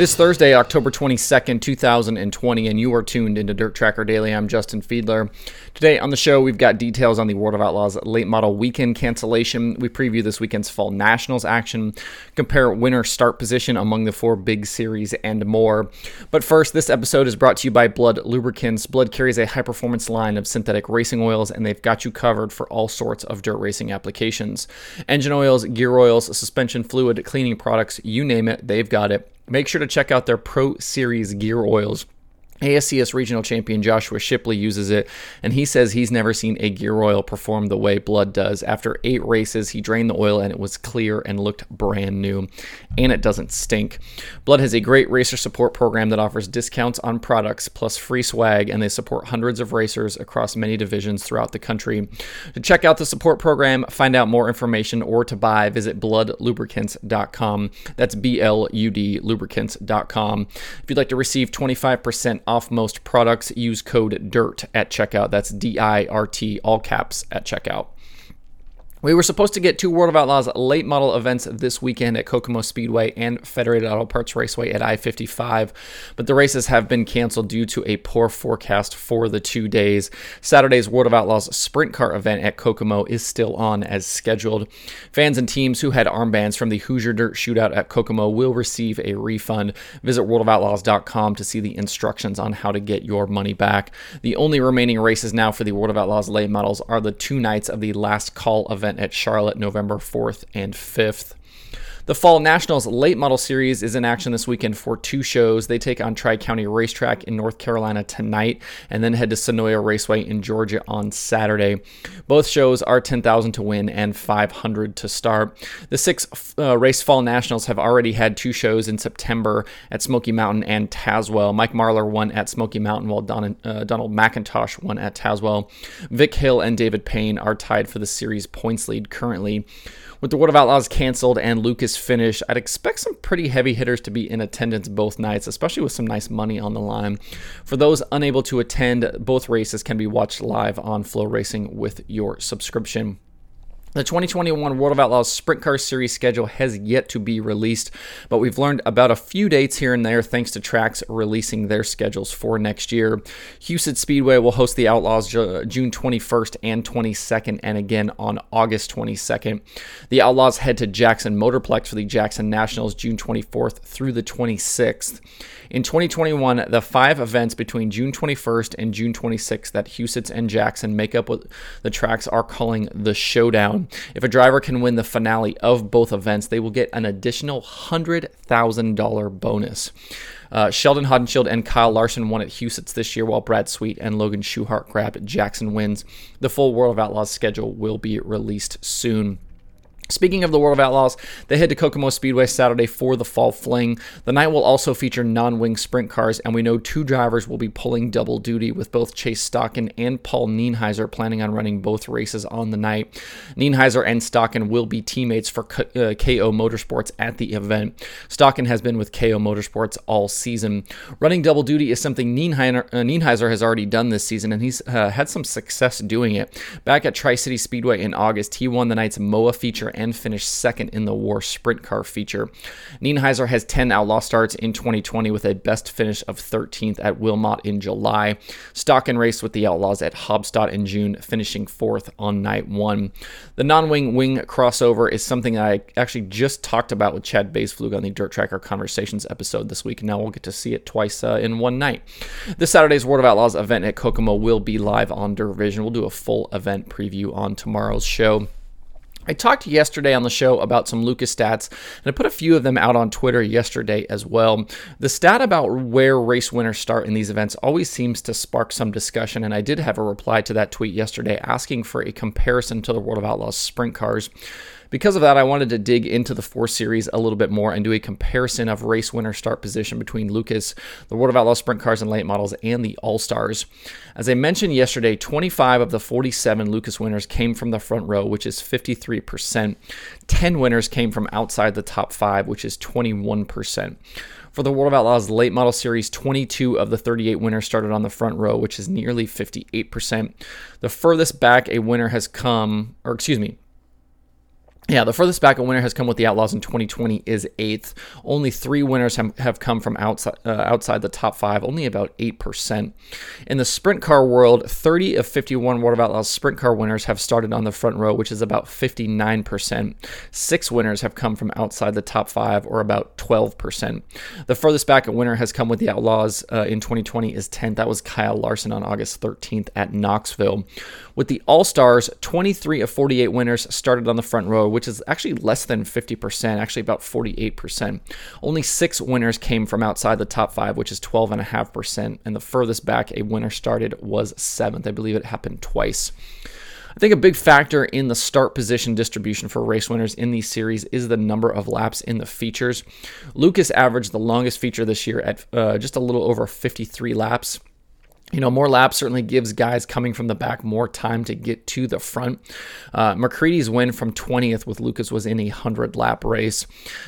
It is Thursday, October 22nd, 2020, and you are tuned into Dirt Tracker Daily. I'm Justin Fiedler. Today on the show, we've got details on the World of Outlaws late model weekend cancellation. We preview this weekend's Fall Nationals action, compare winner start position among the four big series, and more. But first, this episode is brought to you by Blud Lubricants. Blud carries a high performance line of synthetic racing oils, and they've got you covered for all sorts of dirt racing applications. Engine oils, gear oils, suspension fluid, cleaning products, you name it, they've got it. Make sure to check out their Pro Series gear oils. ASCS regional champion Joshua Shipley uses it, and he says he's never seen a gear oil perform the way Blud does. After eight races, he drained the oil and it was clear and looked brand new, and it doesn't stink. Blud has a great racer support program that offers discounts on products plus free swag, and they support hundreds of racers across many divisions throughout the country. To check out the support program, find out more information, or to buy, visit bludlubricants.com. That's B L U D lubricants.com. If you'd like to receive 25% off most products. Use code DIRT at checkout. That's D I R T, all caps at checkout. We were supposed to get two World of Outlaws late model events this weekend at Kokomo Speedway and Federated Auto Parts Raceway at I 55, but the races have been canceled due to a poor forecast for the two days. Saturday's World of Outlaws sprint car event at Kokomo is still on as scheduled. Fans and teams who had armbands from the Hoosier Dirt Shootout at Kokomo will receive a refund. Visit worldofoutlaws.com to see the instructions on how to get your money back. The only remaining races now for the World of Outlaws late models are the two nights of the last call event event at Charlotte November 4th and 5th. The Fall Nationals Late Model Series is in action this weekend for two shows. They take on Tri County Racetrack in North Carolina tonight and then head to Senoia Raceway in Georgia on Saturday. Both shows are 10000 to win and 500 to start. The six uh, race Fall Nationals have already had two shows in September at Smoky Mountain and Tazewell. Mike Marlar won at Smoky Mountain while Don, uh, Donald McIntosh won at Tazewell. Vic Hill and David Payne are tied for the series points lead currently. With the World of Outlaws canceled and Lucas finished, I'd expect some pretty heavy hitters to be in attendance both nights, especially with some nice money on the line. For those unable to attend, both races can be watched live on FloRacing with your subscription. The 2021 World of Outlaws Sprint Car Series schedule has yet to be released, but we've learned about a few dates here and there thanks to tracks releasing their schedules for next year. Huset's Speedway will host the Outlaws June 21st and 22nd, and again on August 22nd. The Outlaws head to Jackson Motorplex for the Jackson Nationals June 24th through the 26th. In 2021, the five events between June 21st and June 26th that Huset's and Jackson make up what the tracks are calling the Showdown. If a driver can win the finale of both events, they will get an additional $100,000 bonus. Uh, Sheldon Haudenschild and Kyle Larson won at Huset's this year, while Brad Sweet and Logan Schuchart grabbed Jackson wins. The full World of Outlaws schedule will be released soon. Speaking of the World of Outlaws, they head to Kokomo Speedway Saturday for the Fall Fling. The night will also feature non wing sprint cars, and we know two drivers will be pulling double duty with both Chase Stockon and Paul Nienhiser planning on running both races on the night. Nienhiser and Stockon will be teammates for KO uh, Motorsports at the event. Stockon has been with KO Motorsports all season. Running double duty is something Nienhiser, uh, Nienhiser has already done this season, and he's uh, had some success doing it. Back at Tri City Speedway in August, he won the night's MOA feature and finished second in the War Sprint Car feature. Nienhiser has 10 Outlaw starts in 2020 with a best finish of 13th at Wilmot in July. Stockon raced with the Outlaws at Haubstadt in June, finishing fourth on night one. The non-wing wing crossover is something I actually just talked about with Chad Boespflug on the Dirt Tracker Conversations episode this week. Now we'll get to see it twice uh, in one night. This Saturday's World of Outlaws event at Kokomo will be live on Dirt Vision. We'll do a full event preview on tomorrow's show. I talked yesterday on the show about some Lucas stats, and I put a few of them out on Twitter yesterday as well. The stat about where race winners start in these events always seems to spark some discussion, and I did have a reply to that tweet yesterday asking for a comparison to the World of Outlaws sprint cars. Because of that, I wanted to dig into the four series a little bit more and do a comparison of race winner start position between Lucas, the World of Outlaws sprint cars and late models, and the All Stars. As I mentioned yesterday, 25 of the 47 Lucas winners came from the front row, which is 53%. 10 winners came from outside the top five, which is 21%. For the World of Outlaws late model series, 22 of the 38 winners started on the front row, which is nearly 58%. The furthest back a winner has come, or excuse me, Yeah, the furthest back a winner has come with the Outlaws in 2020 is eighth. Only three winners have come from outside uh, outside the top five, only about eight percent. In the sprint car world, 30 of 51 World of Outlaws sprint car winners have started on the front row, which is about 59 percent. Six winners have come from outside the top five, or about 12 percent. The furthest back a winner has come with the Outlaws uh, in 2020 is 10th. That was Kyle Larson on August 13th at Knoxville. With the All Stars, 23 of 48 winners started on the front row, which is actually less than 50%, actually about 48%. Only six winners came from outside the top five, which is 12.5%. And the furthest back a winner started was seventh. I believe it happened twice. I think a big factor in the start position distribution for race winners in these series is the number of laps in the features. Lucas averaged the longest feature this year at uh, just a little over 53 laps you know, more laps certainly gives guys coming from the back more time to get to the front. Uh, McCreadie's win from 20th with Lucas was in a 100 lap race.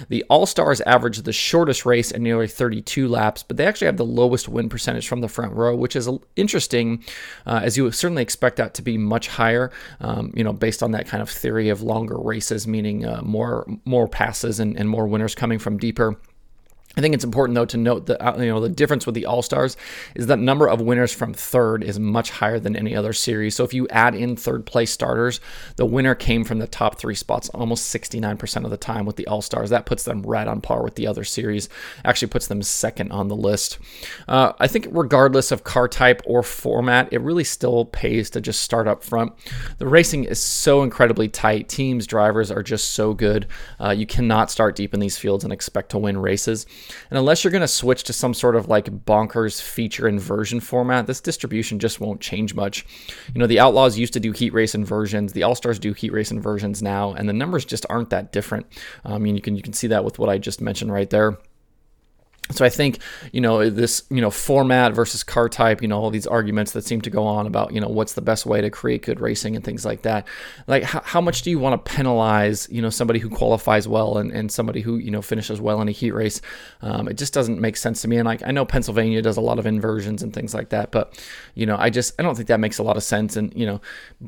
The All Stars averaged the shortest race at nearly 32 laps, but they actually have the lowest win percentage from the front row, which is interesting, uh, as you would certainly expect that to be much higher. Um, you know, based on that kind of theory of longer races, meaning uh, more more passes and, and more winners coming from deeper. I think it's important though to note that uh, you know the difference with the All Stars is that number of winners from third is much higher than any other series. So if you add in third place starters, the winner came from the top three spots almost 69% of the time with the All Stars. That puts them right on par with the other series. Actually puts them second on the list. Uh, I think regardless of car type or format, it really still pays to just start up front. The racing is so incredibly tight. Teams, drivers are just so good. Uh, you cannot start deep in these fields and expect to win races. And unless you're going to switch to some sort of like bonkers feature inversion format, this distribution just won't change much. You know, the Outlaws used to do heat race inversions, the All Stars do heat race inversions now, and the numbers just aren't that different. Um, I mean, you can you can see that with what I just mentioned right there. So I think you know this you know format versus car type you know all these arguments that seem to go on about you know what's the best way to create good racing and things like that. Like how, how much do you want to penalize you know somebody who qualifies well and, and somebody who you know finishes well in a heat race? Um, it just doesn't make sense to me. And like I know Pennsylvania does a lot of inversions and things like that, but you know I just I don't think that makes a lot of sense. And you know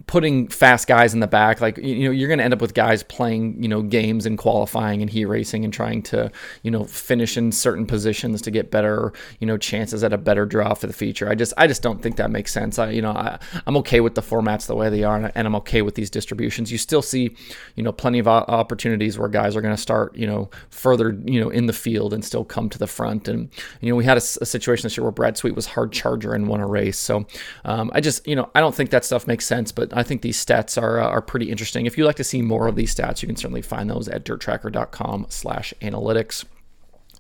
putting fast guys in the back like you know you're going to end up with guys playing you know games and qualifying and heat racing and trying to you know finish in certain positions positions to get better, you know, chances at a better draw for the feature. I just I just don't think that makes sense. I you know I, I'm okay with the formats the way they are, and I'm okay with these distributions. You still see, you know, plenty of opportunities where guys are going to start, you know, further, you know, in the field and still come to the front. And you know, we had a, a situation this year where Brad Sweet was hard charger and won a race. So um, I just you know I don't think that stuff makes sense, but I think these stats are uh, are pretty interesting. If you like to see more of these stats, you can certainly find those at dirttracker.com/analytics.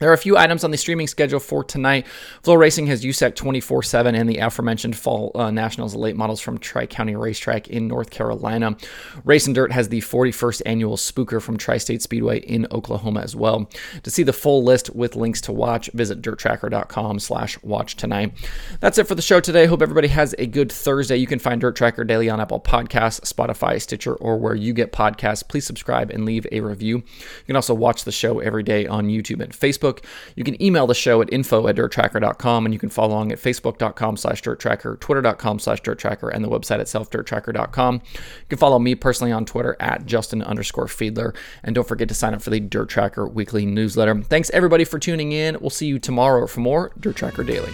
There are a few items on the streaming schedule for tonight. FloRacing has USAC 24 7 and the aforementioned Fall uh, Nationals late models from Tri County Racetrack in North Carolina. Race and Dirt has the 41st annual Spooker from Tri State Speedway in Oklahoma as well. To see the full list with links to watch, visit dirttracker.com slash watch tonight. That's it for the show today. Hope everybody has a good Thursday. You can find Dirt Tracker daily on Apple Podcasts, Spotify, Stitcher, or where you get podcasts. Please subscribe and leave a review. You can also watch the show every day on YouTube and Facebook. Facebook. You can email the show at info at dirttracker.com and you can follow along at facebook.com slash dirttracker, twitter.com slash dirttracker, and the website itself, dirttracker.com. You can follow me personally on Twitter at Justin underscore Fiedler. And don't forget to sign up for the Dirt Tracker weekly newsletter. Thanks everybody for tuning in. We'll see you tomorrow for more Dirt Tracker Daily.